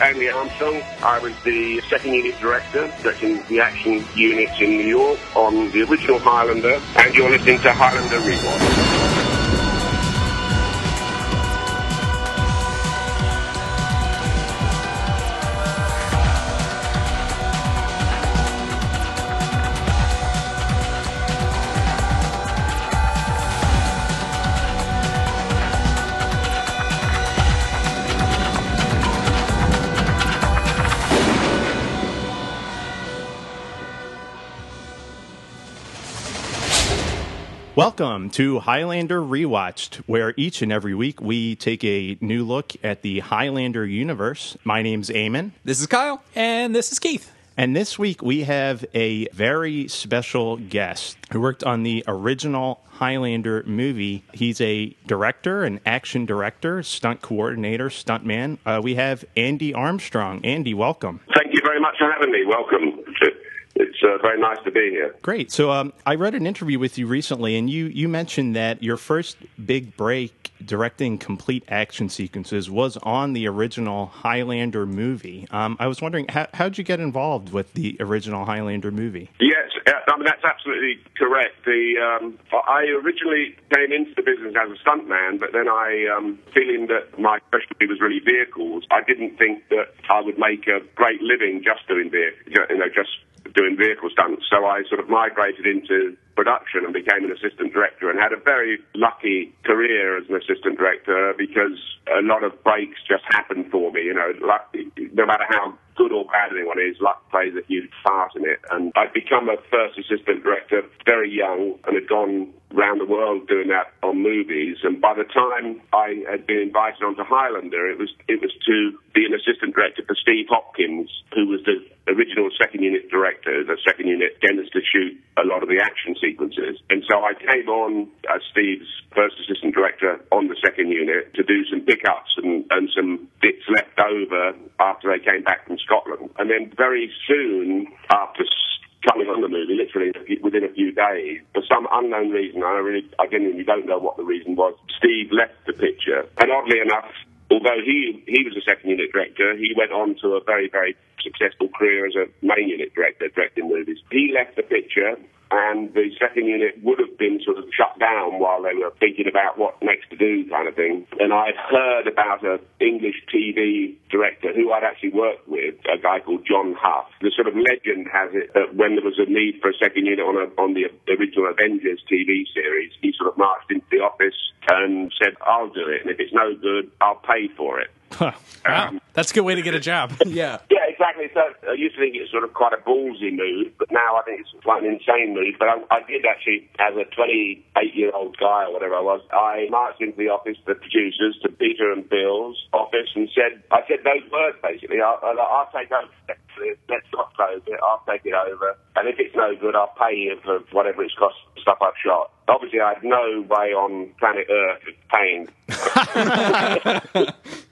Andy Armstrong. I was the second unit director, directing the action units in New York on the original Highlander, and you're listening to Highlander Rewatch. Welcome to Highlander Rewatched, where each and every week we take a new look at the Highlander universe. My name's Eamon. This is Kyle. And this is Keith. And this week we have a very special guest who worked on the original Highlander movie. He's a director, an action director, stunt coordinator, stuntman. Uh, we have Andy Armstrong. Andy, welcome. Thank you very much for having me. Welcome. It's uh, very nice to be here. Great. So um, I read an interview with you recently, and you, you mentioned that your first big break directing complete action sequences was on the original Highlander movie. Um, I was wondering, how, how'd you get involved with the original Highlander movie? Yes, uh, I mean, that's absolutely correct. The um, I originally came into the business as a stuntman, but then I, um, feeling that my specialty was really vehicles, I didn't think that I would make a great living just doing vehicles, you know, just doing vehicle stunts. So I sort of migrated into production and became an assistant director and had a very lucky career as an assistant director because a lot of breaks just happened for me. You know, luck, no matter how good or bad anyone is, luck plays a huge part in it. And I'd become a first assistant director very young and had gone around the world doing that on movies. And by the time I had been invited onto Highlander, it was it was to be an assistant director for Steve Hopkins, who was the original second unit director. The second unit tends to shoot a lot of the action sequences. And so I came on as Steve's first assistant director on the second unit to do some pickups and, and some bits left over after they came back from Scotland. And then very soon after coming on the movie, literally within a few days, for some unknown reason, I really, I genuinely don't know what the reason was, Steve left the picture. And oddly enough, although he he was a second unit director, he went on to a very very successful career as a main unit director, directing movies. He left the picture and the second unit would have been sort of shut down while they were thinking about what next to do kind of thing. And I'd heard about an English TV director who I'd actually worked with, a guy called John Hough. The sort of legend has it that when there was a need for a second unit on, a, on the original Avengers TV series, he sort of marched into the office and said, I'll do it. And if it's no good, I'll pay for it. Huh. Wow. Um, That's a good way to get a job. yeah. Yeah, exactly. So I used to think it was sort of quite a ballsy move, but now I think it's quite an insane move. But I, I did actually, as a 28 year old guy or whatever I was, I marched into the office, the producers, to Peter and Bill's office and said, I said those words basically, I'll, I'll, I'll take over. Let's not close it. I'll take it over. And if it's no good, I'll pay you for whatever it's cost stuff I've shot. Obviously, I had no way on planet Earth of paying.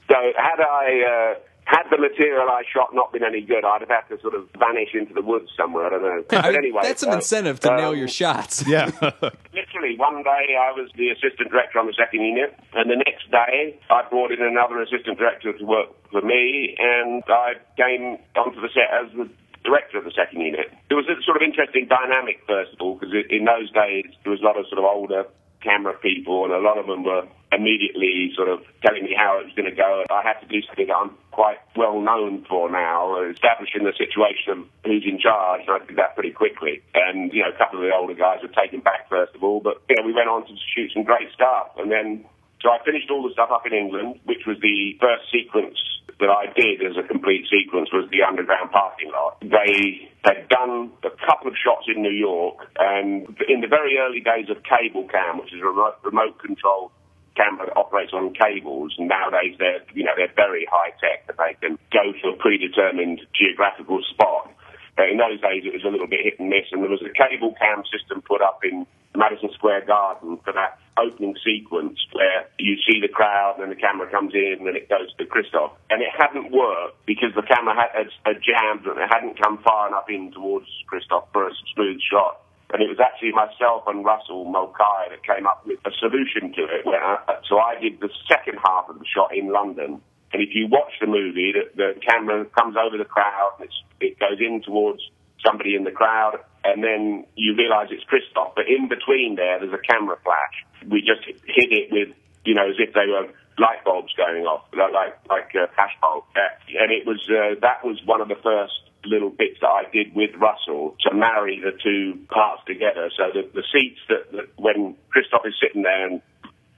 so had I uh, had the material I shot not been any good, I'd have had to sort of vanish into the woods somewhere. I don't know. But anyway, that's an uh, incentive to um, nail your shots. Yeah. Literally, one day I was the assistant director on the second unit, and the next day I brought in another assistant director to work for me, and I came onto the set as the director of the second unit. It was a sort of interesting dynamic, first of all, because in those days there was a lot of sort of older camera people, and a lot of them were immediately sort of telling me how it was going to go. I had to do something that I'm quite well known for now, establishing the situation of who's in charge, and I did that pretty quickly. And, you know, a couple of the older guys were taken back first of all, but, you know, we went on to shoot some great stuff. And then, so I finished all the stuff up in England, which was the first sequence that I did as a complete sequence was the underground parking lot. They had done a couple of shots in New York, and in the very early days of cable cam, which is a remote, controlled camera that operates on cables, and nowadays they're you know they're very high tech that they can go to a predetermined geographical spot. Uh, in those days, it was a little bit hit and miss, and there was a cable cam system put up in Madison Square Garden for that opening sequence where you see the crowd and then the camera comes in and then it goes to Christophe. And it hadn't worked because the camera had, had, had jammed and it hadn't come far enough in towards Christophe for a smooth shot. And it was actually myself and Russell Mulcahy that came up with a solution to it. I, uh, uh, so I did the second half of the shot in London And if you watch the movie, the, the camera comes over the crowd, and it goes in towards somebody in the crowd, and then you realise it's Christophe. But in between there, there's a camera flash. We just hit it with, you know, as if they were light bulbs going off, like like uh, flash bulb. Uh, and it was uh, that was one of the first little bits that I did with Russell to marry the two parts together. So the, the seats that, that when Christophe is sitting there and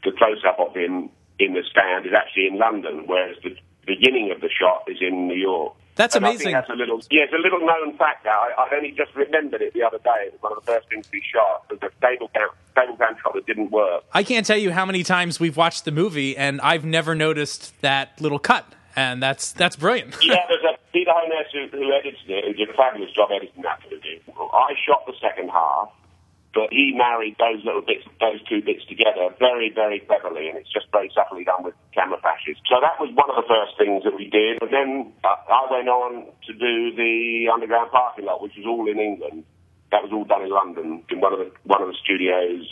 the close up of him in the stand is actually in London, whereas the beginning of the shot is in New York. That's And I amazing. think that's a little, yeah, it's a little known fact now. I, I only just remembered it the other day. It was one of the first things we shot. Was a cable cam, cable cam shot that didn't work. I can't tell you how many times we've watched the movie, and I've never noticed that little cut, and that's that's brilliant. yeah, there's a Peter Honess who, who edited it, who did a fabulous job editing that. I shot the second half, but he married those little bits, those two bits together very, very cleverly, and it's just very subtly done with camera flashes. So that was one of the first things that we did. But then I went on to do the underground parking lot, which was all in England. That was all done in London, in one of the one of the studios,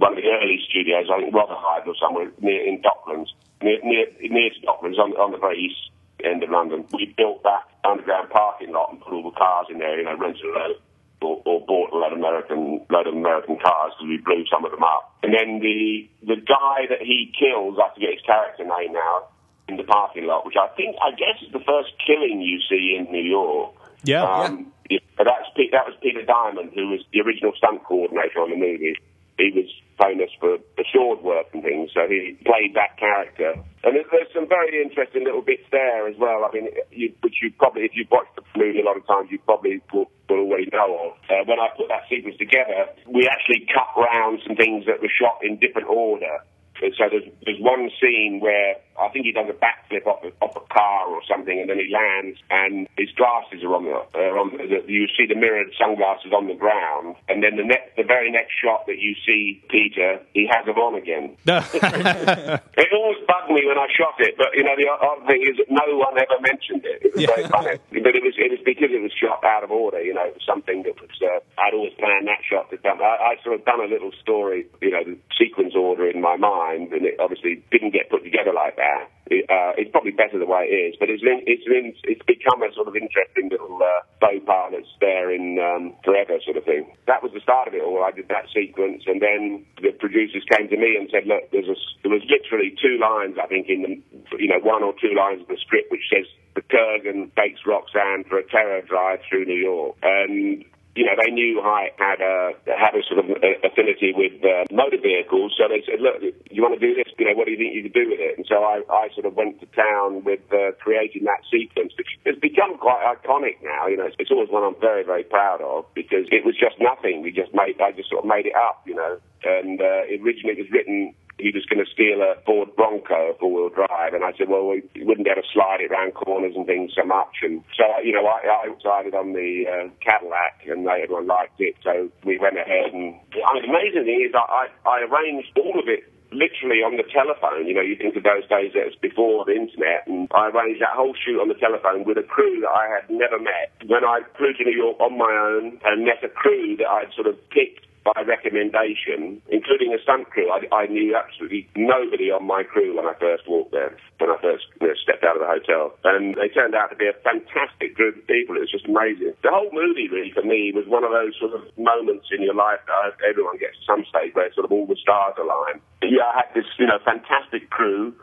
one of the early studios, I think Rotherhithe or somewhere near in Docklands, near near, near to Docklands on, on the very east end of London. We built that underground parking lot and put all the cars in there, you know, rented a load or, or bought a lot of American load of American cars because we blew some of them up. And then the the guy that he kills, I forget his character name now, in the parking lot, which I think I guess is the first killing you see in New York. Yeah. Um, yeah. But that's that was Peter Diamond, who was the original stunt coordinator on the movie. He was famous for the sword work and things, so he played that character. And there's, there's some very interesting little bits there as well. I mean, you, which you probably, if you've watched the movie a lot of times, you probably will, will already know of. Uh, when I put that sequence together, we actually cut round some things that were shot in different order. And so there's, there's one scene where I think he does a backflip off a, off a car or something, and then he lands, and his glasses are on the, uh, on the, the you see the mirrored sunglasses on the ground, and then the next, the very next shot that you see Peter, he has them on again. It always bugged me when I shot it, but you know the odd thing is that no one ever mentioned it. It was very funny, but it was it was because it was shot out of order. You know, it was something that was uh, I'd always planned that shot to come. I, I sort of done a little story, you know, the sequence order in my mind, and it obviously didn't get put together like that. It, uh, it's probably better the way it is, but it's been, it's been, it's become a sort of interesting little uh, faux pas that's there in um, forever sort of thing. That was the start of it all. I did that sequence, and then the producers came to me and said, "Look, there's a, there was literally two lines, I think, in the, you know, one or two lines of the script which says." The Kurgan takes Roxanne for a terror drive through New York, and you know, they knew I had a had a sort of uh, affinity with uh, motor vehicles, so they said, "Look, you want to do this? You know, what do you think you could do with it?" And so I, I sort of went to town with uh, creating that sequence, which has become quite iconic now. You know, it's, it's always one I'm very, very proud of because it was just nothing. We just made, I just sort of made it up, you know. And uh, originally it was written he was going to steal a Ford Bronco, four-wheel drive, and I said, well, we wouldn't be able to slide it around corners and things so much, and so you know, I, I decided on the uh, Cadillac, and they, everyone liked it, so we went ahead, and I mean, the amazing thing is, I, I, I arranged all of it literally on the telephone. You know, you think of those days that was before the internet, and I arranged that whole shoot on the telephone with a crew that I had never met. When I flew to New York on my own and met a crew that I'd sort of picked by recommendation, including a stunt crew. I, I knew absolutely nobody on my crew when I first walked there, when I first you know, stepped out of the hotel. And they turned out to be a fantastic group of people. It was just amazing. The whole movie, really, for me, was one of those sort of moments in your life that everyone gets to some stage where sort of all the stars align. Yeah, I had this, you know, fantastic crew.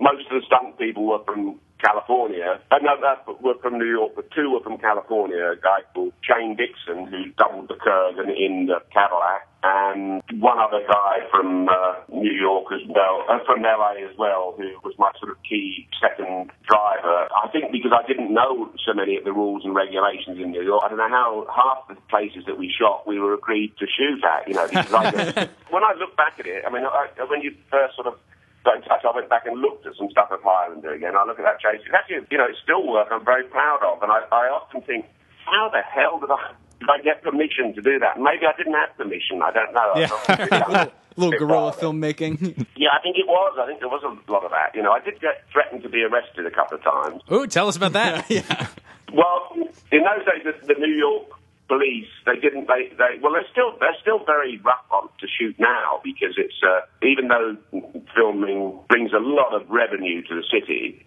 Most of the stunt people were from California. Uh, no, that were from New York, but two were from California. A guy called Shane Dixon, who doubled the Kurgan in the Cadillac, and one other guy from uh, New York as well, uh, from LA as well, who was my sort of key second driver. I think because I didn't know so many of the rules and regulations in New York, I don't know how half the places that we shot we were agreed to shoot at. You know, because I, when I look back at it, I mean, I, when you first sort of got in touch, I went back and looked at some stuff of Highlander again. I look at that chase. It's actually, you know, it's still work I'm very proud of. And I, I often think, how the hell did I, did I get permission to do that? Maybe I didn't have permission. I don't know. Yeah. little guerrilla filmmaking. Yeah, I think it was. I think there was a lot of that. You know, I did get threatened to be arrested a couple of times. Ooh, tell us about that. yeah. Well, in those days, the, the New York police they didn't they, they well they're still they're still very rough on to shoot now because it's uh, even though filming brings a lot of revenue to the city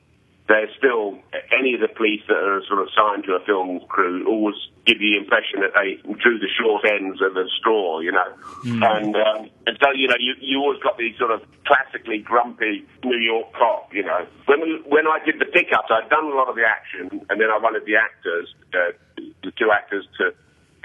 there's still any of the police that are sort of signed to a film crew always give you the impression that they drew the short ends of the straw, you know. And um, and so you know you you always got these sort of classically grumpy New York cop, you know. When we, when I did the pickups, I'd done a lot of the action, and then I wanted the actors, uh, the two actors, to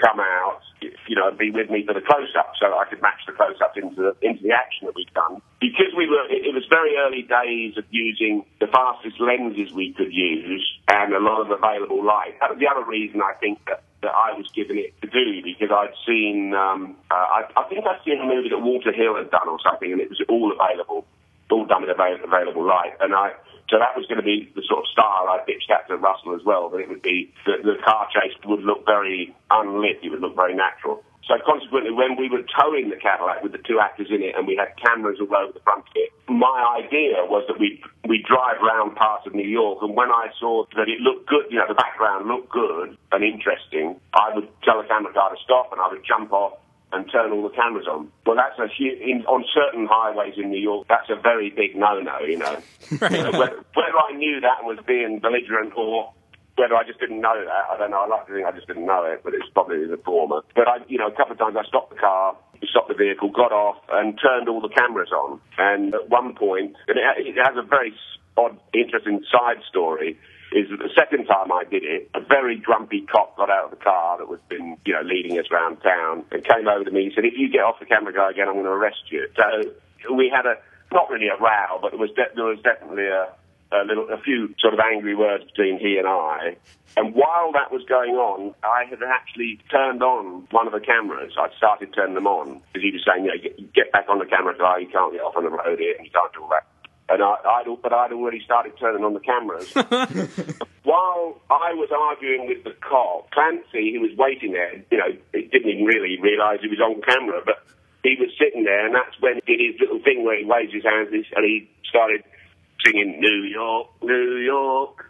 come out, you know, and be with me for the close-up, so I could match the close-ups into the, into the action that we'd done. Because we were, it, was very early days of using the fastest lenses we could use and a lot of available light. That was the other reason I think that, that I was given it to do because I'd seen, um, uh, I, I think I'd seen a movie that Walter Hill had done or something, and it was all available, all done with avail- available light, and I. So that was going to be the sort of style I pitched that to Russell as well, that it would be, the, the car chase would look very unlit, it would look very natural. So consequently, when we were towing the Cadillac with the two actors in it and we had cameras all over the front of it, my idea was that we we drive round parts of New York, and when I saw that it looked good, you know, the background looked good and interesting, I would tell the camera guy to stop, and I would jump off and turn all the cameras on. Well, that's a hu- in, on certain highways in New York. That's a very big no-no, you know. whether, whether I knew that and was being belligerent or whether I just didn't know that, I don't know. I like to think I just didn't know it, but it's probably the former. But I, you know, a couple of times I stopped the car, stopped the vehicle, got off, and turned all the cameras on. And at one point, and it, it has a very odd, interesting side story. Is that the second time I did it, a very grumpy cop got out of the car that was been, you know, leading us around town and came over to me and said, "If you get off the camera guy again, I'm going to arrest you." So we had a not really a row, but there was de- there was definitely a a little, a few sort of angry words between he and I. And while that was going on, I had actually turned on one of the cameras. I'd started turning them on because he was saying, you know, get, get back on the camera guy. You can't get off on the road here and you can't do all that. And I, I'd, but I'd already started turning on the cameras. While I was arguing with the cop, Clancy, who was waiting there, you know, he didn't even really realise he was on camera, but he was sitting there, and that's when he did his little thing where he waved his hands and he started singing New York, New York.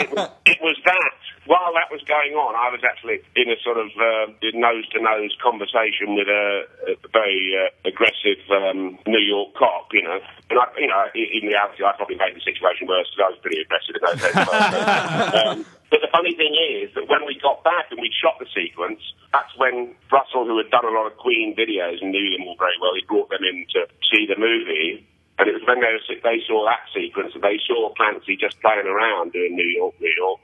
It, was, it was that. While that was going on, I was actually in a sort of uh, nose to nose conversation with a, a very uh, aggressive um, New York cop, you know. And I, you know, in, in reality, I probably made the situation worse because I was pretty aggressive in those days. um, but the funny thing is that when we got back and we shot the sequence, that's when Russell, who had done a lot of Queen videos and knew them all very well, he brought them in to see the movie. And it was when they, were, they saw that sequence they saw Clancy just playing around doing New York, New York.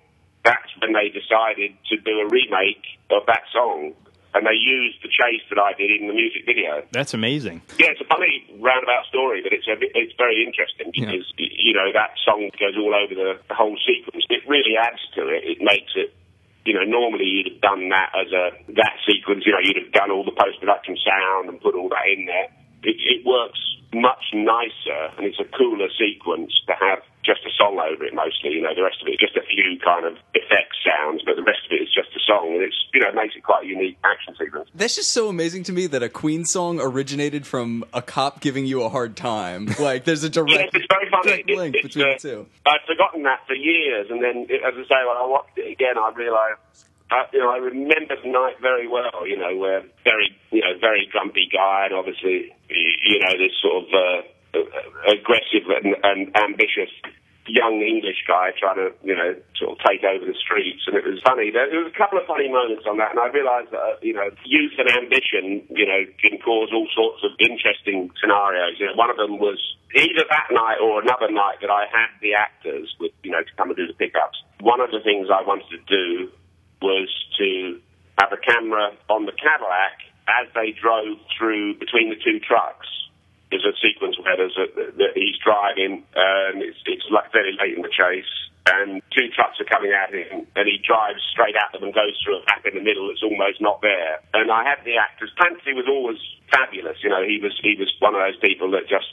That's when they decided to do a remake of that song. And they used the chase that I did in the music video. That's amazing. Yeah, it's a funny roundabout story, but it's a it's very interesting because y you know that song goes all over the, the whole sequence. It really adds to it. It makes it. You know, normally you'd have done that as a that sequence. You know, you'd have done all the post production sound and put all that in there. It, it works much nicer, and it's a cooler sequence to have just a song over it mostly. You know, the rest of it is just a few kind of effect sounds, but the rest of it is just a song, and it's you know it makes it quite a unique action sequence. That's just so amazing to me that a Queen song originated from a cop giving you a hard time. Like, there's a Yes, direct, it's very funny. It- link between uh, the two. I'd forgotten that for years, and then, as I say, when I watched it again, I realised, uh, you know, I remember the night very well. You know, where very, you know, very grumpy guy, and obviously, you know, this sort of uh, aggressive and, and ambitious young English guy trying to, you know, sort of take over the streets. And it was funny. There, there was a couple of funny moments on that, and I realised that, uh, you know, youth and ambition, you know, can cause all sorts of interesting scenarios. You know, one of them was either that night or another night that I had the actors with, you know, to come and do the pickups. One of the things I wanted to do was to have a camera on the Cadillac as they drove through between the two trucks. There's a sequence where there's a, that he's driving, and it's, it's like very late in the chase, and two trucks are coming at him, and he drives straight at them and goes through a gap in the middle that's almost not there. And I had the actors. Clancy was always fabulous. You know, he was he was one of those people that just,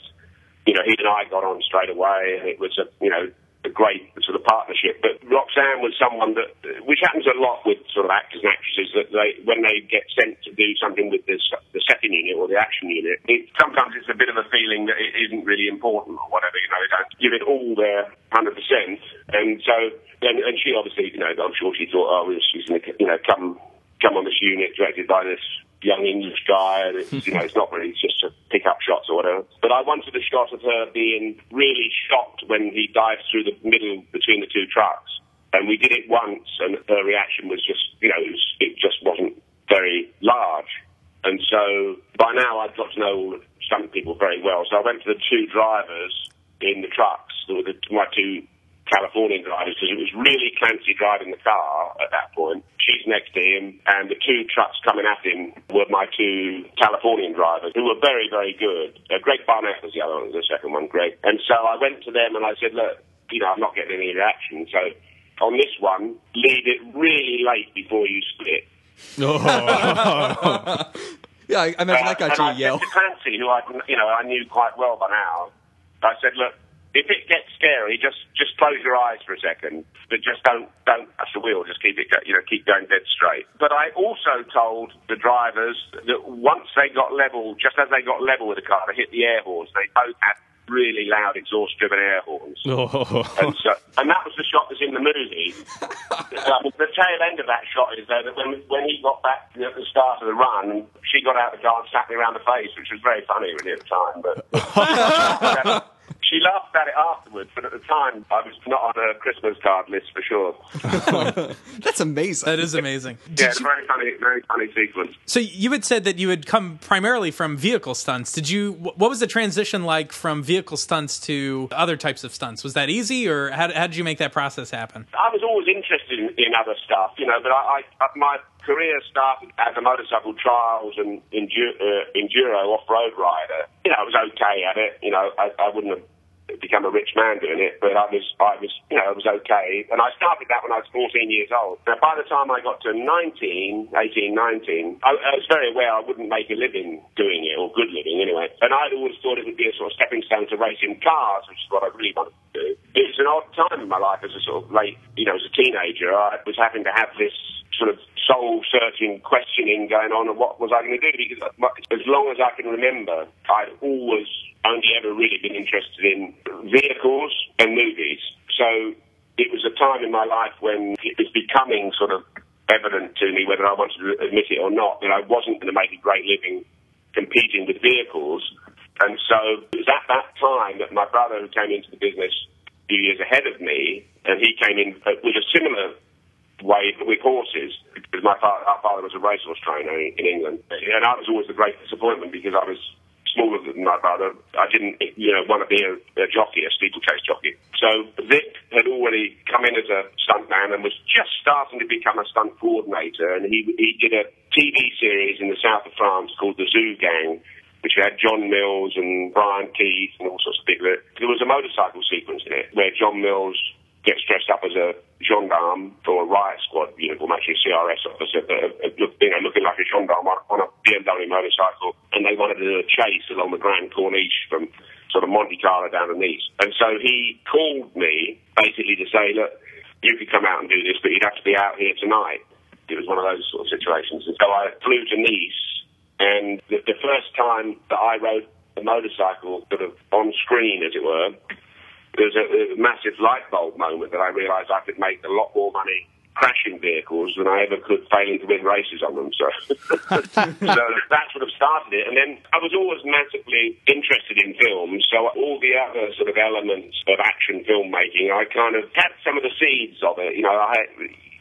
you know, he and I got on straight away, and it was a you know a great sort of partnership. But Roxanne was someone that, which happens a lot with sort of actors and actresses, that they when they get sent to do something with this, the second unit or the action unit, it, sometimes it's a bit of a feeling that it isn't really important or whatever. You know, they don't give it all their hundred percent, and so and, and she obviously, you know, I'm sure she thought, oh, she's going to, you know, come come on this unit directed by this young English guy. And it's, you know, it's not really it's just pick up shots or whatever. But I wanted a shot of her being really shocked when he dives through the middle between the two trucks. And we did it once, and her reaction was just, you know, it, was, it just wasn't very large. And so by now I'd got to know all the stunt people very well. So I went to the two drivers in the trucks, my two Californian drivers, because it was really Clancy driving the car at that point. She's next to him, and the two trucks coming at him were my two Californian drivers, who were very, very good. Uh, Greg Barnett was the other one, the second one, Greg. And so I went to them and I said, look, you know, I'm not getting any reaction, so on this one, leave it really late before you split. Yeah, I, I imagine that got and you I to yell. Clancy, who I, you know, I knew quite well by now, I said, look, if it gets scary, just just close your eyes for a second, but just don't don't touch the wheel. Just keep it, you know, keep going dead straight. But I also told the drivers that once they got level, just as they got level with the car, they hit the air horns. They both had really loud exhaust-driven air horns. And, so, and that was the shot that's in the movie. Um, the tail end of that shot is though that when, when he got back at the start of the run, she got out of the car and slapped me around the face, which was very funny really at the time. But she laughed about it afterwards, but at the time I was not on her Christmas card list for sure. That's amazing. That is amazing. Yeah, it's you- very funny, very funny sequence. so you had said that you had come primarily from vehicle stunts. Did you? What was the transition like from vehicle stunts to other types of stunts? Was that easy, or how, how did you make that process happen? I was always interested in, in other stuff, you know, but I, I my career started as a motorcycle trials and endu- uh, enduro off-road rider. You know, I was okay at it. You know, I, I wouldn't have become a rich man doing it, but I was, I was, you know, I was okay. And I started that when I was 14 years old. Now, by the time I got to 19, 18, 19, I, I was very aware I wouldn't make a living doing it, or good living anyway. And I'd always thought it would be a sort of stepping stone to racing cars, which is what I really wanted to do. It was an odd time in my life as a sort of late, you know, as a teenager. I was having to have this sort of soul searching questioning going on of what was I going to do because uh, as long as I can remember, I'd always only ever really been interested in vehicles and movies. So it was a time in my life when it was becoming sort of evident to me, whether I wanted to admit it or not, that I wasn't going to make a great living competing with vehicles. And so it was at that time that my brother, who came into the business a few years ahead of me, and he came in uh, with a similar way with horses because my father, our father was a racehorse trainer in, England, and I was always the great disappointment because I was smaller than my brother. I didn't, you know, want to be a, a jockey, a steeplechase jockey. So Vic had already come in as a stuntman and was just starting to become a stunt coordinator, and he he did a TV series in the south of France called The Zoo Gang. Which had John Mills and Brian Keith and all sorts of people. There was a motorcycle sequence in it where John Mills gets dressed up as a gendarme for a riot squad uniform, actually a CRS officer, but, you know, looking like a gendarme on, a BMW motorcycle, and they wanted to do a chase along the Grande Corniche from sort of Monte Carlo down to Nice. And so he called me basically to say, look, you could come out and do this, but you'd have to be out here tonight. It was one of those sort of situations. And so I flew to Nice, and the, the first time that I rode a motorcycle sort of on screen, as it were, there was a, a massive light bulb moment that I realised I could make a lot more money crashing vehicles than I ever could failing to win races on them. So, so that sort of started it. And then I was always massively interested in films. So all the other sort of elements of action filmmaking, I kind of had some of the seeds of it. You know, I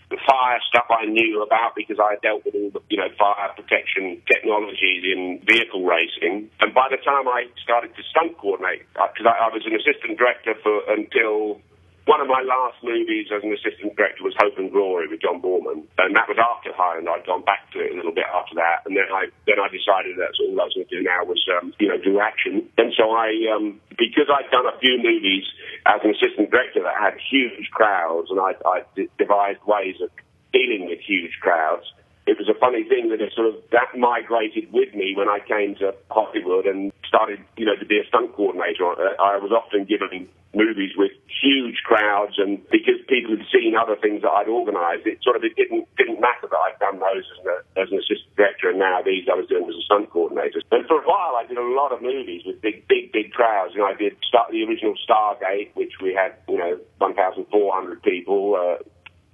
the fire stuff I knew about because I dealt with all the, you know, fire protection technologies in vehicle racing. And by the time I started to stunt coordinate, uh, because I, I was an assistant director for until one of my last movies as an assistant director was Hope and Glory with John Boorman, and that was after Highland. I'd gone back to it a little bit after that, and then I then I decided that's all I was going to do now was um, you know do action. And so I um, because I'd done a few movies as an assistant director that had huge crowds, and I, I d- devised ways of dealing with huge crowds. It was a funny thing that it sort of that migrated with me when I came to Hollywood and started, you know, to be a stunt coordinator. I was often given movies with huge crowds, and because people had seen other things that I'd organised, it sort of it didn't didn't matter that I'd done those as, as an assistant director, and now these I was doing as a stunt coordinator. And for a while, I did a lot of movies with big, big, big crowds. You know, I did start the original Stargate, which we had, you know, 1,400 people. Uh,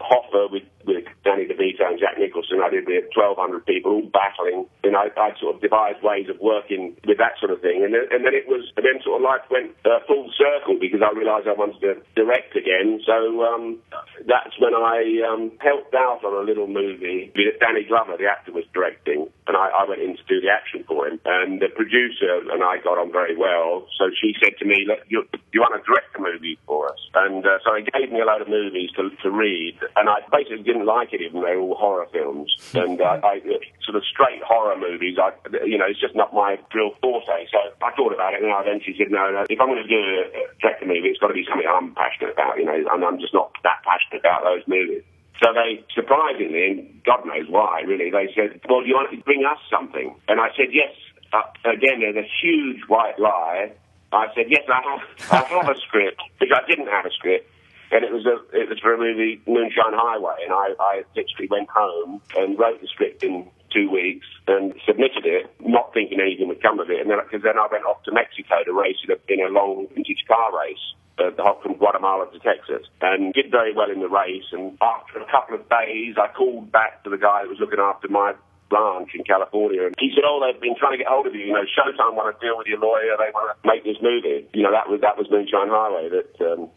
Hoffa with, with Danny DeVito and Jack Nicholson. I did with 1,200 people all battling. And I, I sort of devised ways of working with that sort of thing. And then, and then it was, and then sort of life went uh, full circle because I realised I wanted to direct again. So um, that's when I um, helped out on a little movie that Danny Glover, the actor, was directing. And I, I went in to do the action for him. And the producer and I got on very well. So she said to me, look, you, you want to direct a movie for us? And uh, so he gave me a load of movies to, to read. And I basically didn't like it, even though they were all horror films. And uh, I, sort of straight horror movies, I, you know, it's just not my real forte. So I thought about it, and I eventually said, no, no if I'm going to do a, direct movie, it's got to be something I'm passionate about, you know, and I'm just not that passionate about those movies. So they, surprisingly, and God knows why, really, they said, well, do you want to bring us something? And I said, yes. Uh, again, there's a huge white lie. I said, yes, I have, I have a script, because I didn't have a script and it was a it was for a movie Moonshine Highway, and I, I literally went home and wrote the script in two weeks and submitted it, not thinking anything would come of it, and then because then I went off to Mexico to race in a, in a long vintage car race. The hop from Guatemala to Texas, and did very well in the race. And after a couple of days, I called back to the guy who was looking after my ranch in California. And he said, "Oh, they've been trying to get hold of you. You know, Showtime want to deal with your lawyer. They want to make this movie. You know, that was that was Moonshine Highway that um,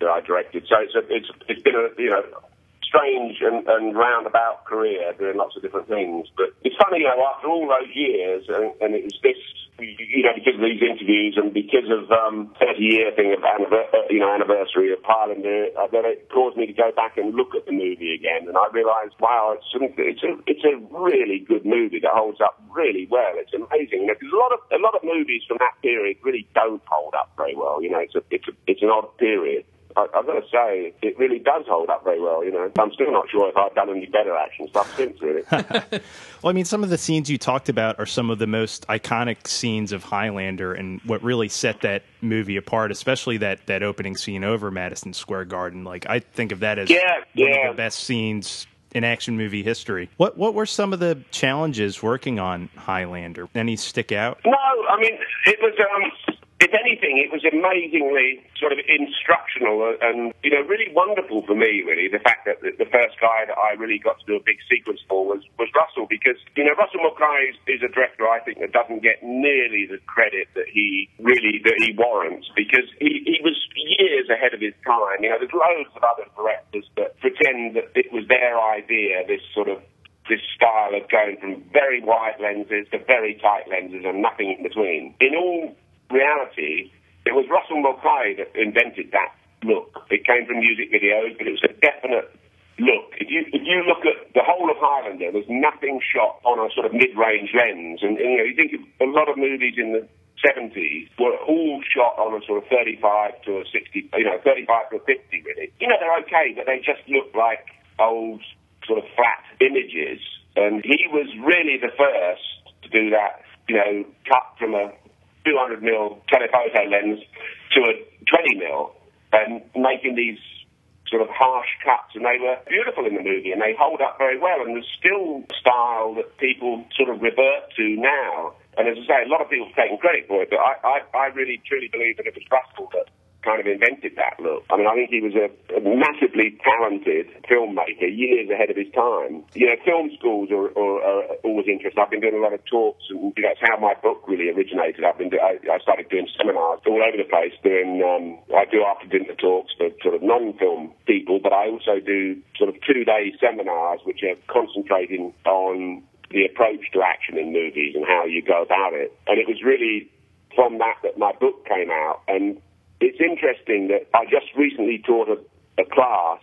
that I directed. So it's a, it's it's been a you know strange and, and roundabout career doing lots of different things. But it's funny, you know, after all those years, and, and it was this, you know, because of these interviews and because of um, 30 year thing of uh, you know anniversary of Highlander, uh, that it caused me to go back and look at the movie again, and I realised, wow, it's it's a it's a really good movie that holds up really well. It's amazing. You know, a lot of a lot of movies from that period really don't hold up very well. You know, it's a it's a it's an odd period. I, I've got to say, it really does hold up very well. You know, I'm still not sure if I've done any better action stuff since. Really. well, I mean, some of the scenes you talked about are some of the most iconic scenes of Highlander, and what really set that movie apart, especially that that opening scene over Madison Square Garden. Like, I think of that as yeah, one yeah. of the best scenes in action movie history. What what were some of the challenges working on Highlander? Any stick out? No, I mean it was. Um, if anything, it was amazingly sort of instructional and, you know, really wonderful for me, really, the fact that the first guy that I really got to do a big sequence for was, was Russell, because, you know, Russell Mulcahy is, is a director, I think, that doesn't get nearly the credit that he really, that he warrants, because he, he was years ahead of his time. You know, there's loads of other directors that pretend that it was their idea, this sort of this style of going from very wide lenses to very tight lenses and nothing in between. In all reality, it was Russell Mulcahy that invented that look. It came from music videos, but it was a definite look. If you if you look at the whole of Highlander, there's nothing shot on a sort of mid-range lens, and, and you know you think a lot of movies in the 70s were all shot on a sort of 35 to a 60, you know, 35 to a 50 really. You know, they're okay, but they just look like old sort of flat images. And he was really the first to do that, you know, cut from a 200 mil telephoto lens to a 20 mil and making these sort of harsh cuts, and they were beautiful in the movie, and they hold up very well, and there's still style that people sort of revert to now. And as I say, a lot of people have taken credit for it, but I, I, I really truly believe that it was Russell that kind of invented that look. I mean, I think he was a, a massively talented filmmaker, years ahead of his time. You know, film schools are, are, are always interesting. I've been doing a lot of talks, and you know, that's how my book really originated. I've been do- I, I started doing seminars all over the place. Doing um, I do after dinner talks for sort of non-film people, but I also do sort of two-day seminars which are concentrating on the approach to action in movies and how you go about it. And it was really from that that my book came out. And it's interesting that I just recently taught a, a class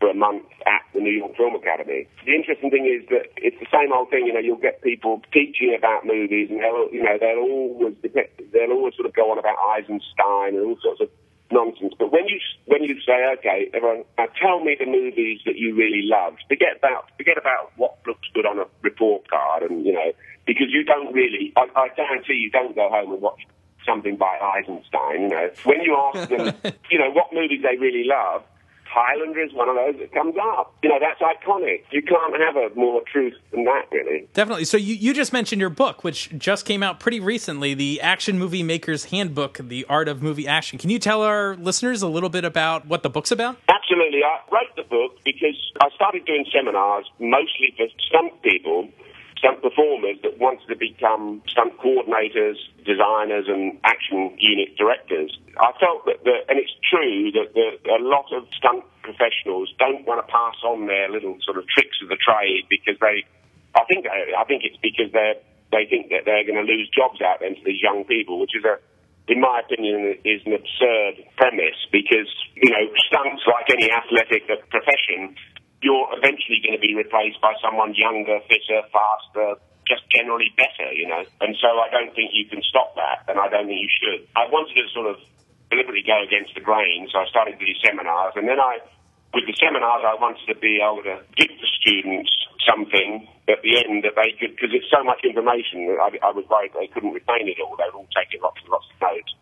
for a month at the New York Film Academy. The interesting thing is that it's the same old thing. You know, you'll get people teaching about movies, and they'll, you know, they'll always they'll always sort of go on about Eisenstein and all sorts of nonsense. But when you when you say, okay, everyone, now tell me the movies that you really loved. Forget about forget about what looks good on a report card, and you know, because you don't really. I, I guarantee you don't go home and watch something by Eisenstein. You know, when you ask them, you know, what movies they really love, Highlander is one of those that comes up. You know, that's iconic. You can't have a more truth than that, really. Definitely. So you, you just mentioned your book, which just came out pretty recently, the Action Movie Maker's Handbook, The Art of Movie Action. Can you tell our listeners a little bit about what the book's about? Absolutely. I wrote the book because I started doing seminars mostly for stunt people, stunt performers that wanted to become stunt coordinators, designers, and action unit directors. I felt that, the, and it's true that the, a lot of stunt professionals don't want to pass on their little sort of tricks of the trade because they, I think, I think it's because they're they think that they're going to lose jobs out then to these young people, which is a in my opinion, is an absurd premise because, you know, stunts like any athletic profession, you're eventually going to be replaced by someone younger, fitter, faster, just generally better, you know. And so I don't think you can stop that, and I don't think you should. I wanted to sort of deliberately go against the grain, so I started these seminars, and then I, with the seminars, I wanted to be able to give the students something at the end that they could, because it's so much information I, I was worried they couldn't retain it all. They were all taking lots and lots of notes.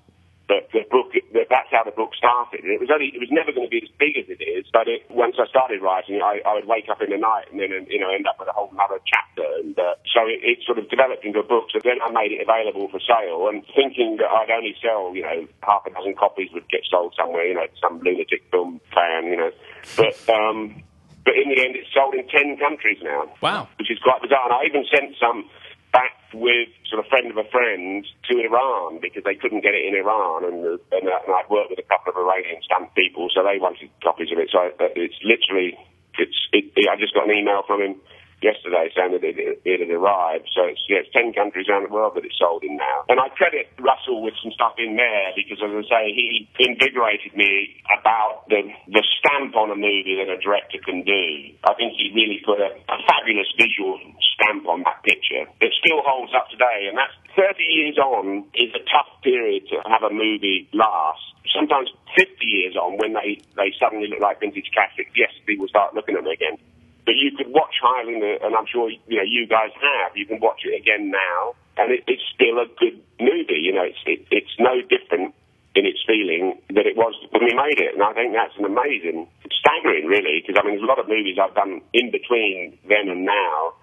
But the book, that's how the book started. It was only, it was never going to be as big as it is. But it, once I started writing, I, I would wake up in the night and then, you know, end up with a whole other chapter. And uh, so it, it sort of developed into a book. So then I made it available for sale, and thinking that I'd only sell, you know, half a dozen copies would get sold somewhere, you know, some lunatic film fan, you know. But um, but in the end, it's sold in 10 countries now. Wow. Which is quite bizarre. And I even sent some back with sort of friend of a friend to Iran because they couldn't get it in Iran. And, and, uh, and I'd worked with a couple of Iranian stamp people, so they wanted copies of it. So uh, it's literally, it's, it, I just got an email from him yesterday saying that it, it, had arrived. So it's, yeah, it's 10 countries around the world that it's sold in now. And I credit Russell with some stuff in there because, as I say, he invigorated me about the, the stamp on a movie that a director can do. I think he really put a, a fabulous visual stamp on that picture that still holds up today. And that's 30 years on is a tough period to have a movie last. Sometimes 50 years on, when they, they suddenly look like vintage classics, yes, people start looking at them again. But you could watch Highlander, uh, and I'm sure you know you guys have. You can watch it again now, and it, it's still a good movie. You know, it's it, it's no different in its feeling that it was when we made it, and I think that's an amazing, staggering, really. Because I mean, there's a lot of movies I've done in between then and now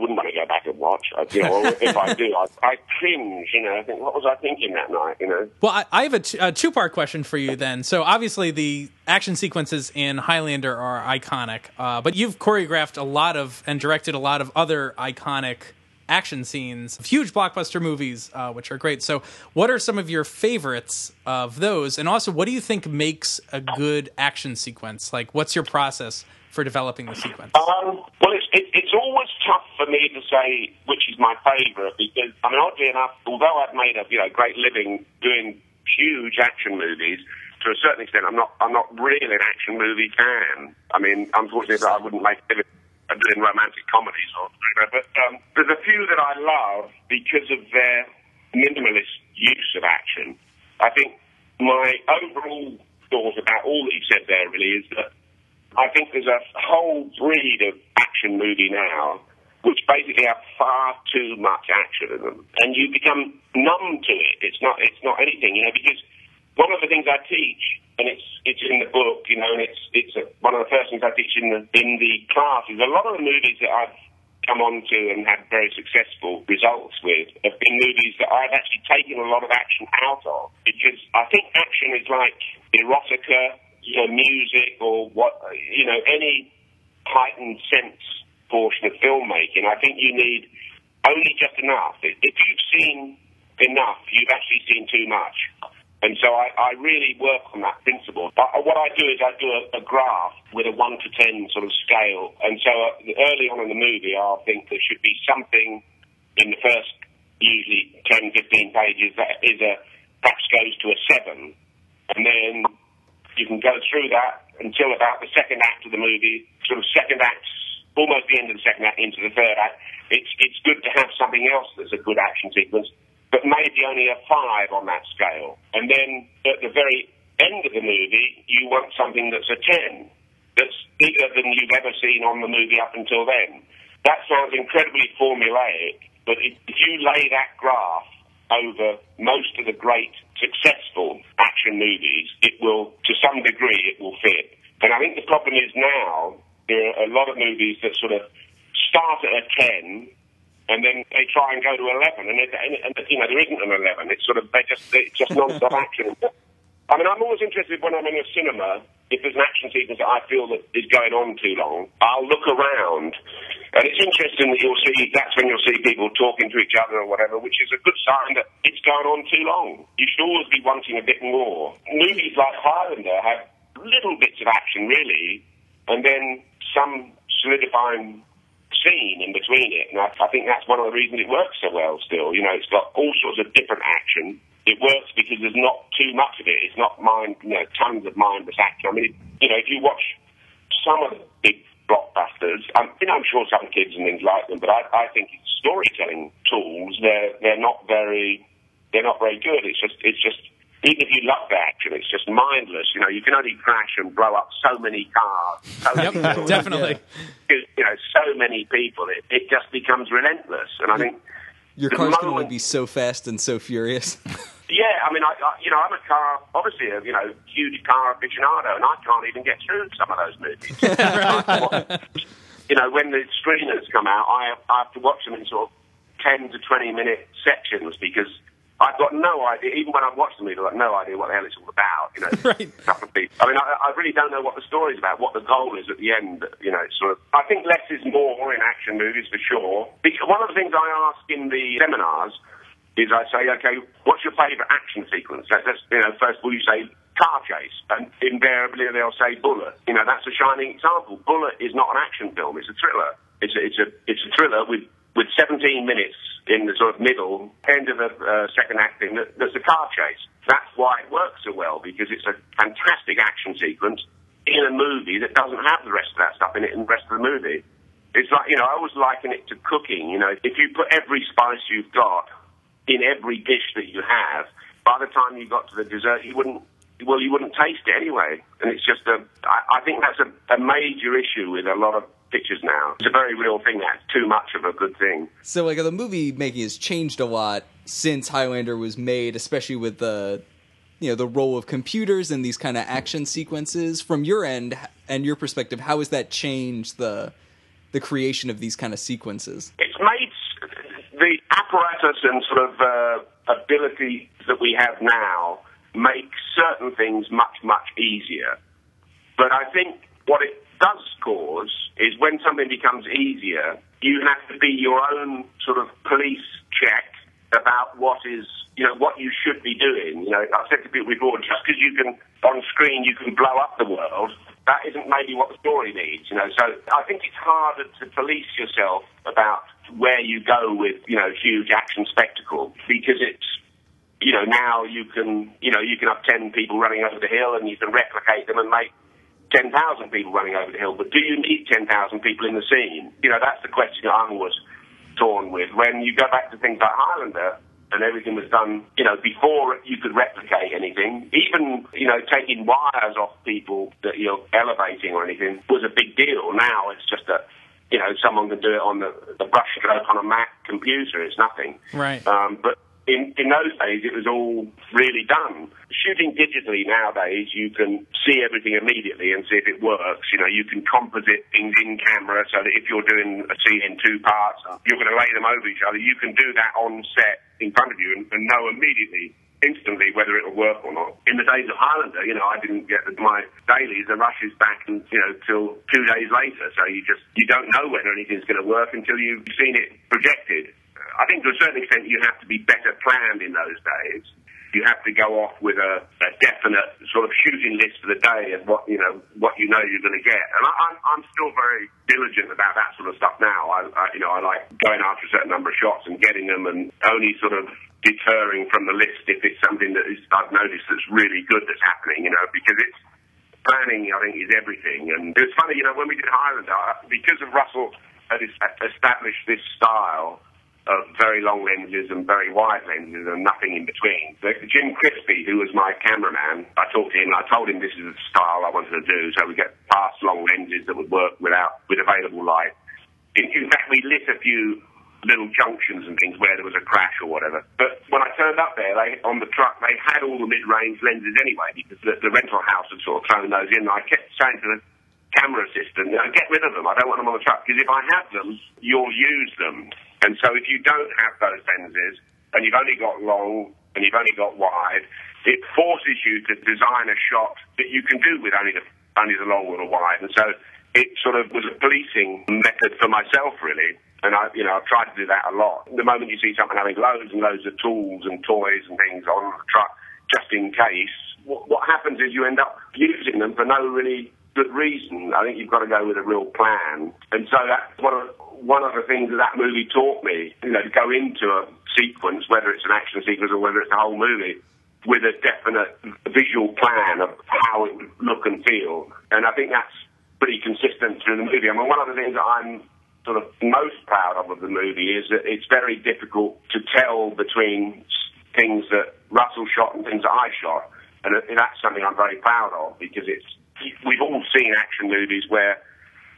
wouldn't want to go back and watch. I, you know, if I do, I, I cringe. You know, I think, what was I thinking that night? You know. Well, I, I have a, t- a two part question for you then. So obviously the action sequences in Highlander are iconic, uh, but you've choreographed a lot of and directed a lot of other iconic action scenes, huge blockbuster movies, uh, which are great. So, what are some of your favorites of those? And also, what do you think makes a good action sequence? Like, what's your process for developing the sequence? Um, well, it, it's always tough for me to say which is my favourite because, I mean, oddly enough, although I've made a you know great living doing huge action movies, to a certain extent, I'm not I'm not really an action movie fan. I mean, unfortunately, I wouldn't make it doing romantic comedies or whatever. But um, there's a few that I love because of their minimalist use of action. I think my overall thought about all that you said there really is that I think there's a whole breed of action movie now which basically have far too much action in them, and you become numb to it. It's not it's not anything, you know, because one of the things I teach, and it's it's in the book, you know, and it's it's a, one of the first things I teach in the in the class is a lot of the movies that I've come on to and had very successful results with have been movies that I've actually taken a lot of action out of because I think action is like erotica you know, music or what, you know, any heightened sense portion of filmmaking. I think you need only just enough. If you've seen enough, you've actually seen too much. And so I, I really work on that principle. But what I do is I do a, a graph with a 1 to 10 sort of scale. And so uh, early on in the movie, I'll think there should be something in the first usually 10, 15 pages that is a, perhaps goes to a 7. And then you can go through that until about the second act of the movie, sort of second act, almost the end of the second act into the third act. It's it's good to have something else that's a good action sequence, but maybe only a five on that scale. And then at the very end of the movie, you want something that's a ten, that's bigger than you've ever seen on the movie up until then. That sounds incredibly formulaic, but if you lay that graph over most of the great successful action movies, it will, to some degree, it will fit. And I think the problem is now there are a lot of movies that sort of start at a 10 and then they try and go to 11 and, it, and, and you know there isn't an 11 it's sort of they just it's just non-stop action I mean, I'm always interested when I'm in a cinema. If there's an action sequence that I feel that is going on too long, I'll look around, and it's interesting that you'll see. That's when you'll see people talking to each other or whatever, which is a good sign that it's going on too long. You should always be wanting a bit more. Movies like Highlander have little bits of action, really, and then some solidifying scene in between it. And I, I think that's one of the reasons it works so well. Still, you know, it's got all sorts of different action it works because there's not too much of it. It's not mind, you know, tons of mindless action. I mean, you know, if you watch some of the big blockbusters, I'm, you know, I'm sure some kids and things like them, but I, I think it's storytelling tools. They're they're not very they're not very good. It's just it's just even if you love the action, it's just mindless. You know, you can only crash and blow up so many cars. So yep, many definitely. You know, so many people. It, it just becomes relentless, and I think Your cars can only be so fast and so furious. Yeah, I mean, I, I, you know, I'm a car, obviously, a you know, huge car aficionado, and I can't even get through some of those movies. you know, when the screeners come out, I, I have to watch them in sort of ten to twenty minute sections because I've got no idea. Even when I've watched the movie, I've got no idea what the hell it's all about. You know, Right. I mean, I, I really don't know what the story's about, what the goal is at the end. You know, it's sort of. I think less is more in action movies for sure. One of the things I ask in the seminars is I say, okay, what's your favourite action sequence? You know, first of all you say car chase, and invariably they'll say Bullitt. You know, that's a shining example. Bullitt is not an action film; it's a thriller. It's a, it's a it's a thriller with with 17 minutes in the sort of middle end of the uh, second act thing. That, that's a car chase. That's why it works so well because it's a fantastic action sequence in a movie that doesn't have the rest of that stuff in it in the rest of the movie. It's like, you know, I always liken it to cooking. You know, if you put every spice you've got in every dish that you have, by the time you got to the dessert, you wouldn't. Well, you wouldn't taste it anyway, and it's just a. I, I think that's a, a major issue with a lot of pictures now. It's a very real thing. That's too much of a good thing. So like the movie making has changed a lot since Highlander was made, especially with the you know the role of computers and these kind of action sequences. From your end and your perspective, how has that changed the the creation of these kind of sequences? It's the apparatus and sort of uh, ability that we have now make certain things much much easier. But I think what it does cause is when something becomes easier, you have to be your own sort of police check about what is, you know, what you should be doing. You know, I've said to people before, just because you can, on screen, you can blow up the world, that isn't maybe what the story needs, you know. So I think it's harder to police yourself about where you go with, you know, huge action spectacle because it's, you know, now you can, you know, you can have 10 people running over the hill and you can replicate them and make 10,000 people running over the hill, but do you need 10,000 people in the scene? You know, that's the question that I was torn with. When you go back to things like Highlander, and everything was done, you know, before you could replicate anything, even, you know, taking wires off people that you're elevating or anything was a big deal. Now it's just a, you know, someone can do it on the, the brush stroke on a Mac computer. It's nothing. Right. Um, but in, in those days, it was all really done. Shooting digitally nowadays, you can see everything immediately and see if it works. You know, you can composite things in camera so that if you're doing a scene in two parts, you're going to lay them over each other. You can do that on set in front of you and, and know immediately instantly whether it'll work or not. In the days of Highlander, you know, I didn't get my dailies, the rushes back, and you know, till two days later. So you just you don't know whether anything's going to work until you've seen it projected. I think to a certain extent you have to be better planned in those days. You have to go off with a, a definite sort of shooting list for the day of what you know what you know you're going to get. And I, I'm I'm still very diligent about that sort of stuff now. I, I you know I like going after a certain number of shots and getting them, and only sort of deterring from the list if it's something that is, I've noticed that's really good that's happening. You know because it's planning. I think is everything. And it's funny, you know, when we did Highlander, because of Russell had established this style of very long lenses and very wide lenses and nothing in between. Jim Crispy, who was my cameraman, I talked to him and I told him this is the style I wanted to do, so we get past long lenses that would work without with available light. In, in fact, we lit a few little junctions and things where there was a crash or whatever. But when I turned up there, they on the truck they had all the mid-range lenses anyway because the, the rental house had sort of thrown those in. And I kept saying to the camera assistant, get rid of them. I don't want them on the truck because if I have them, you'll use them. And so if you don't have those lenses and you've only got long and you've only got wide, it forces you to design a shot that you can do with only the only the long or the wide, and so it sort of was a policing method for myself, really. And I, you know, I've tried to do that a lot. The moment you see someone having loads and loads of tools and toys and things on the truck, just in case, what, what happens is you end up using them for no really good reason. I think you've got to go with a real plan. And so that's one of one of the things that that movie taught me. You know, to go into a sequence, whether it's an action sequence or whether it's a whole movie, with a definite visual plan of how it would look and feel. And I think that's pretty consistent through the movie. I mean, one of the things that I'm sort of most proud of of the movie is that it's very difficult to tell between things that Russell shot and things that I shot. And uh, that's something I'm very proud of because it's, we've all seen action movies where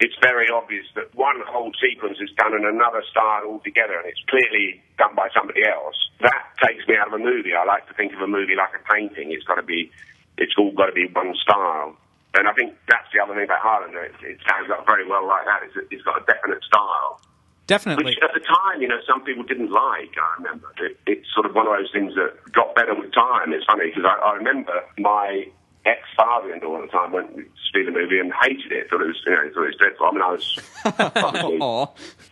it's very obvious that one whole sequence is done in another style altogether and it's clearly done by somebody else. That takes me out of a movie. I like to think of a movie like a painting. It's got to be, it's all got to be one style. And I think that's the other thing about Highlander. It, it stands up very well like that. It's, it's got a definite style. Definitely. Which at the time, you know, some people didn't like. I remember it, it's sort of one of those things that got better with time. It's funny because I, I remember my ex-father-in-law at the time went to see the movie and hated it. Thought it was, you know, thought it was dreadful. I mean, I was, obviously,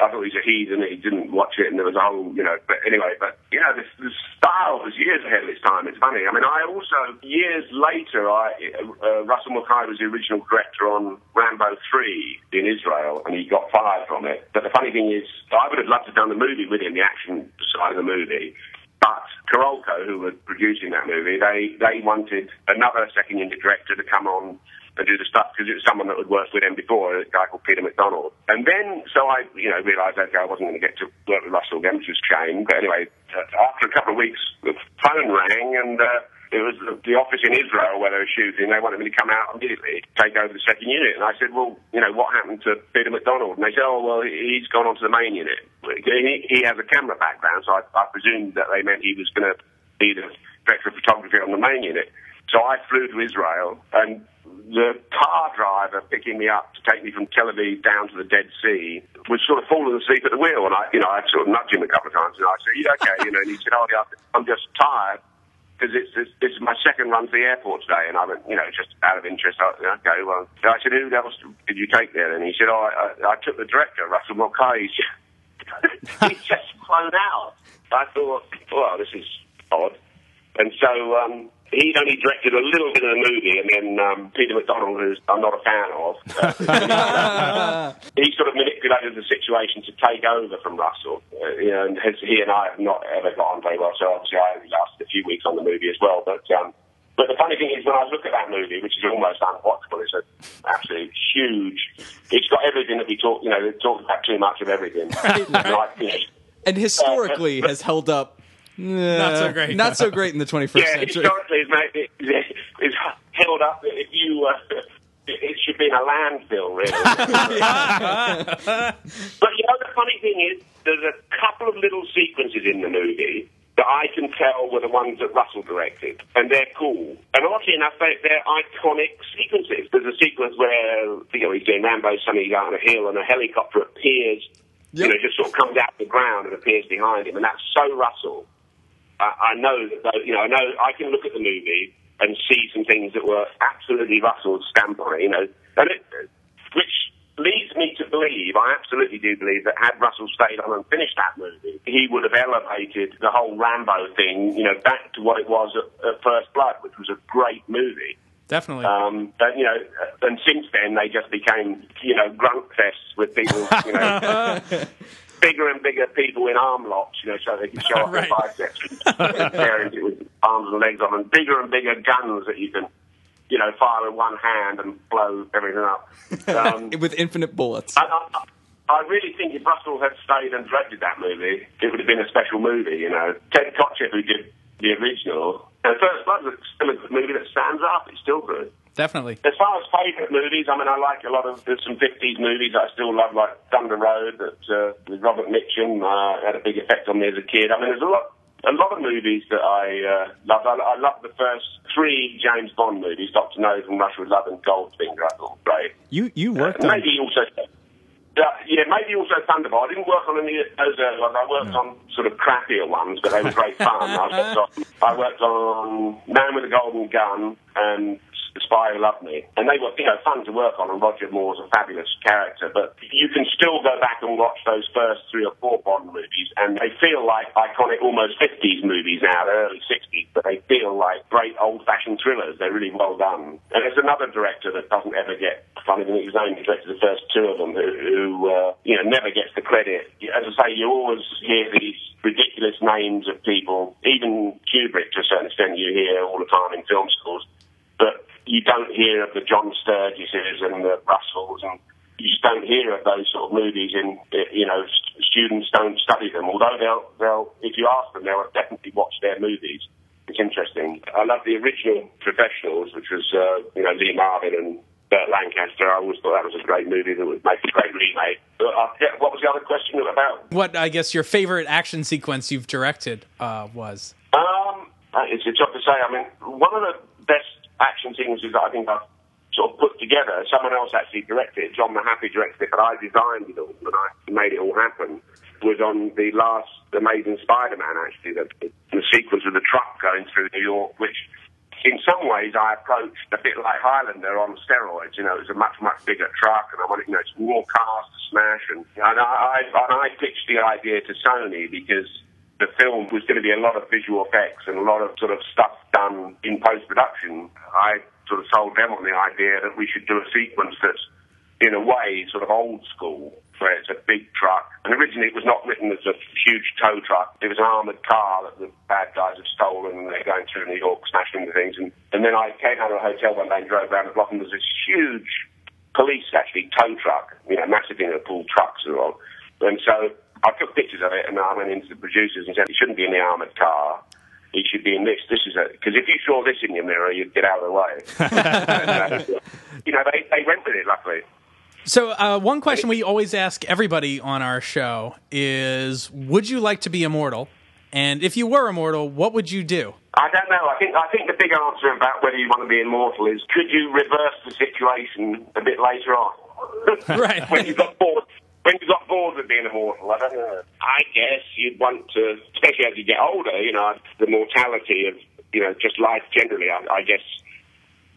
I thought he was a heathen. He didn't watch it, and there was a whole, you know. But anyway, but you know, this, this style was years ahead of its time. It's funny. I mean, I also years later, I uh, Russell Mulcahy was the original director on Rambo Three in Israel, and he got fired from it. But the funny thing is, I would have loved to have done the movie with him, the action side of the movie. But Carolco, who were producing that movie, they, they wanted another second unit director to come on and do the stuff because it was someone that had worked with them before, a guy called Peter MacDonald. And then, so I, you know, realised, okay, I wasn't going to get to work with Russell again, which was shame. But anyway, after a couple of weeks, the phone rang and, uh, it was the office in Israel where they were shooting. They wanted me to come out immediately, take over the second unit. And I said, well, you know, what happened to Peter MacDonald? And they said, oh, well, he's gone on to the main unit. He, he has a camera background, so I, I presumed that they meant he was going to be the director of photography on the main unit. So I flew to Israel, and the car driver picking me up to take me from Tel Aviv down to the Dead Sea was sort of falling asleep at the wheel. And I, you know, I sort of nudged him a couple of times, and I said, "You okay?" You know, and he said, "Oh, yeah, I'm just tired." Because it's, it's, this is my second run to the airport today, and I went, you know, just out of interest. I, okay, well, I said, who else did you take there? And he said, oh, I, I, I took the director, Russell Mulcahy. He's just flown out. I thought, well, this is odd. And so um, he'd only directed a little bit of the movie, and then um, Peter MacDonald, who I'm not a fan of, uh, he sort of manipulated the situation to take over from Russell. Uh, you know, and his, he and I have not ever got on very well, so obviously I only lasted a few weeks on the movie as well. But um, but the funny thing is, when I look at that movie, which is almost unwatchable, it's an absolute huge. It's got everything that we talk. You know, they talk about too much of everything. like, you know, and historically Uh, has held up. Not so great. Not so great in the 21st yeah, century. historically, it's, made, it, it's held up. If you, uh, it should be in a landfill, really. but you know, the funny thing is, there's a couple of little sequences in the movie that I can tell were the ones that Russell directed, and they're cool. And oddly enough, they, they're iconic sequences. There's a sequence where you know he's doing Rambo, something out on a hill, and a helicopter appears. You know, just sort of comes out of the ground and appears behind him, and that's so Russell. I, I know that, you know, I know I can look at the movie and see some things that were absolutely Russell's stamp on it, you know, and it, which leads me to believe, I absolutely do believe that had Russell stayed on and finished that movie, he would have elevated the whole Rambo thing, you know, back to what it was at, at First Blood, which was a great movie. Definitely. Um, but, you know, and since then they just became, you know, grunt fests with people, you know, bigger and bigger people in arm locks, you know, so they can show off Right. their biceps and pairing it with arms and legs on, and bigger and bigger guns that you can, you know, fire with one hand and blow everything up. Um, With infinite bullets. I, I, I really think if Russell had stayed and directed that movie, it would have been a special movie, you know. Ted Kotcheff, who did the original, and First Blood is still a good movie that stands up. It's still good. Definitely. As far as favourite movies, I mean, I like a lot of, there's some 50s movies I still love, like Thunder Road, that, uh, with Robert Mitchum, uh, had a big effect on me as a kid. I mean, there's a lot, a lot of movies that I, uh, love. I, I love the first three James Bond movies, Doctor No, From Russia with Love, and Goldfinger, I thought great. You you worked Uh, on maybe also, Uh, yeah, maybe also Thunderball. I didn't work on any of those early ones. I worked on sort of crappier ones, but they were great fun. I worked on, I worked on Man with a Golden Gun and The Spy Loved Me. And they were, you know, fun to work on, and Roger Moore's a fabulous character. But you can still go back and watch those first three or four Bond movies, and they feel like iconic, almost 50s movies now, they're early 60s, but they feel like great old-fashioned thrillers. They're really well done. And there's another director that doesn't ever get, funny enough, his own directed the first two of them, who, who uh, you know, never gets the credit. As I say, you always hear these ridiculous names of people, even Kubrick to a certain extent you hear all the time in film schools, you don't hear of the John Sturgises and the Russells and you just don't hear of those sort of movies in, you know, students don't study them, although they'll, they'll, if you ask them, they'll definitely watch their movies. It's interesting. I love the original Professionals, which was, uh, you know, Lee Marvin and Burt Lancaster. I always thought that was a great movie that would make a great remake. But, uh, what was the other question about? What I guess your favorite action sequence you've directed uh, was? Um, uh, it's, it's tough to say. I mean, one of the best action sequences that I think I've sort of put together, someone else actually directed it. John Mahaffey directed it, but I designed it all and I made it all happen. Was on the last Amazing Spider-Man actually, the, the sequence of the truck going through New York, which in some ways I approached a bit like Highlander on steroids. You know, it was a much, much bigger truck, and I wanted, you know, it's more cars to smash. And, and I, I, and I pitched the idea to Sony because the film was going to be a lot of visual effects and a lot of sort of stuff done in post production. I sort of sold them on the idea that we should do a sequence that's, in a way, sort of old school, where it's a big truck. And originally it was not written as a huge tow truck. It was an armoured car that the bad guys had stolen and they're going through New York smashing the things. And, and then I came out of a hotel one day and drove around the block and there was this huge police, actually, tow truck, you know, massive, you know, pulled trucks. And so I took pictures of it and I went into the producers and said, it shouldn't be in the armoured car. It should be in this. This is a because if you saw this in your mirror, you'd get out of the way. you know, they they went with it. Luckily, So, uh, one question we always ask everybody on our show is Would you like to be immortal? And if you were immortal, what would you do? I don't know. I think I think the big answer about whether you want to be immortal is could you reverse the situation a bit later on? Right. when you've got bored. When you got bored with being immortal, I don't know. I guess you'd want to, especially as you get older, you know, the mortality of, you know, just life generally, I, I guess,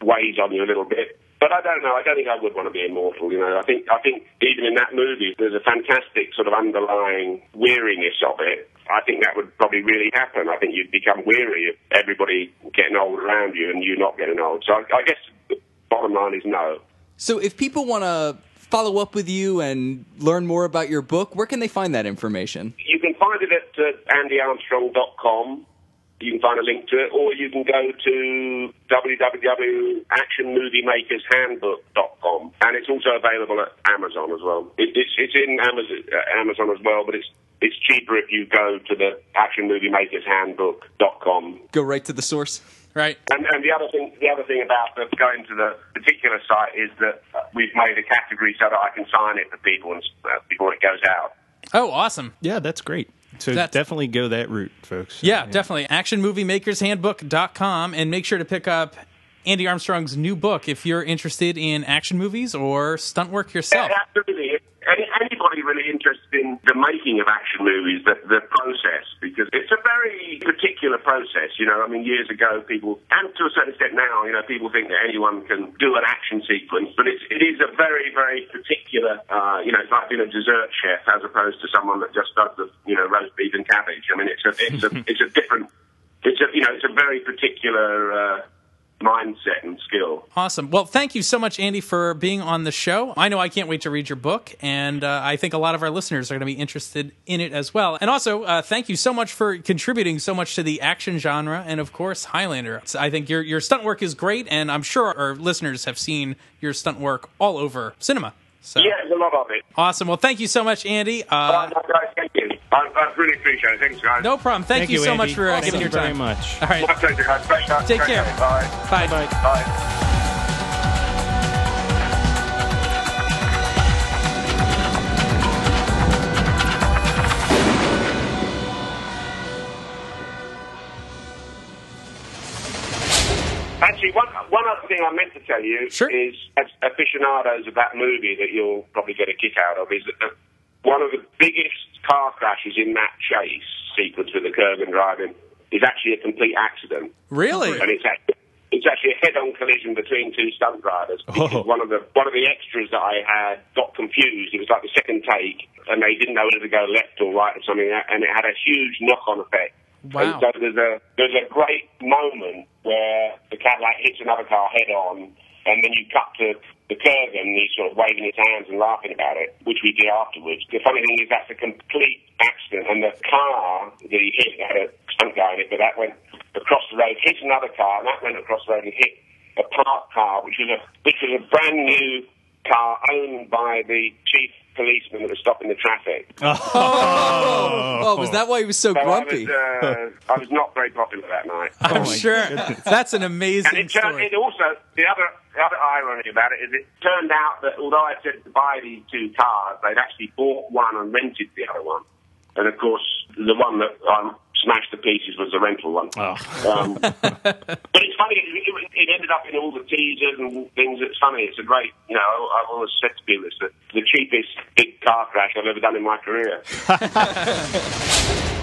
weighs on you a little bit. But I don't know. I don't think I would want to be immortal. You know, I think I think even in that movie, there's a fantastic sort of underlying weariness of it. I think that would probably really happen. I think you'd become weary of everybody getting old around you and you not getting old. So I, I guess the bottom line is no. So if people want to follow up with you and learn more about your book, where can they find that information? You can find it at uh, andyarmstrong.com. You can find a link to it, or you can go to www.actionmoviemakershandbook.com, and it's also available at Amazon as well. It, it's, it's in Amazon, uh, Amazon as well, but it's it's cheaper if you go to the actionmoviemakershandbook.com. Go right to the source. Right. And, and the other thing, the other thing about the, going to the particular site is that uh, we've made a category so that I can sign it for people and, uh, before it goes out. Oh, awesome. Yeah, that's great. So That's- definitely go that route, folks. Yeah, definitely. ActionMovieMakersHandbook.com and make sure to pick up Andy Armstrong's new book if you're interested in action movies or stunt work yourself. Yeah, absolutely. Any, anybody really interested in the making of action movies, the, the process, because it's a very particular process. You know, I mean, years ago, people, and to a certain extent now, you know, people think that anyone can do an action sequence, but it's, it is a very, very particular, uh, you know, it's like being a dessert chef as opposed to someone that just does the, you know, roast beef and cabbage. I mean, it's a, it's a, it's a different, it's a, you know, it's a very particular, uh, mindset and skill. Awesome. Well, thank you so much, Andy, for being on the show. I know I can't wait to read your book, and uh, I think a lot of our listeners are going to be interested in it as well. And also, uh, thank you so much for contributing so much to the action genre, and of course, Highlander. I think your your stunt work is great, and I'm sure our listeners have seen your stunt work all over cinema. So Yeah, there's a lot of it. awesome. Well, thank you so much, Andy. Uh, guys, thank you. I, I really appreciate it. Thanks, guys. no problem. Thank, you, so Andy. much for uh, Thank giving you your very time. much. All right. My pleasure, guys. Great show. Take Great care. Bye. Bye. Bye. Bye. Actually, one one other thing I meant to tell you Sure. is, as aficionados of that movie, that you'll probably get a kick out of, is that the, one of the biggest car crashes in that chase sequence with the Kurgan driving is actually a complete accident, Really? and it's actually, it's actually a head-on collision between two stunt drivers. Oh. one of the one of the extras that I had got confused. It was like the second take, and they didn't know whether to go left or right or something, and it had a huge knock-on effect. Wow. And so there's a there's a great moment where the Cadillac hits another car head on, and then you cut to the Kurgan, and he's sort of waving his hands and laughing about it, which we did afterwards. The funny thing is that's a complete accident, and the car that he hit had a stunt guy in it, but that went across the road, hit another car, and that went across the road and hit a parked car, which was a which was a brand new car owned by the chief policeman that was stopping the traffic. Oh, was that why he was so So grumpy? I was, uh, I was not very popular that night. I'm my sure. That's an amazing And amazing it turned. story. It also the other the other irony about it is it turned out that although I said to buy these two cars, they'd actually bought one and rented the other one. And of course, the one that um, smashed to pieces was the rental one. Oh. Um, but it's funny. It, it, ended up in all the teasers and things. It's funny. It's a great. You know, I've always said to people it's the, the cheapest big car crash I've ever done in my career.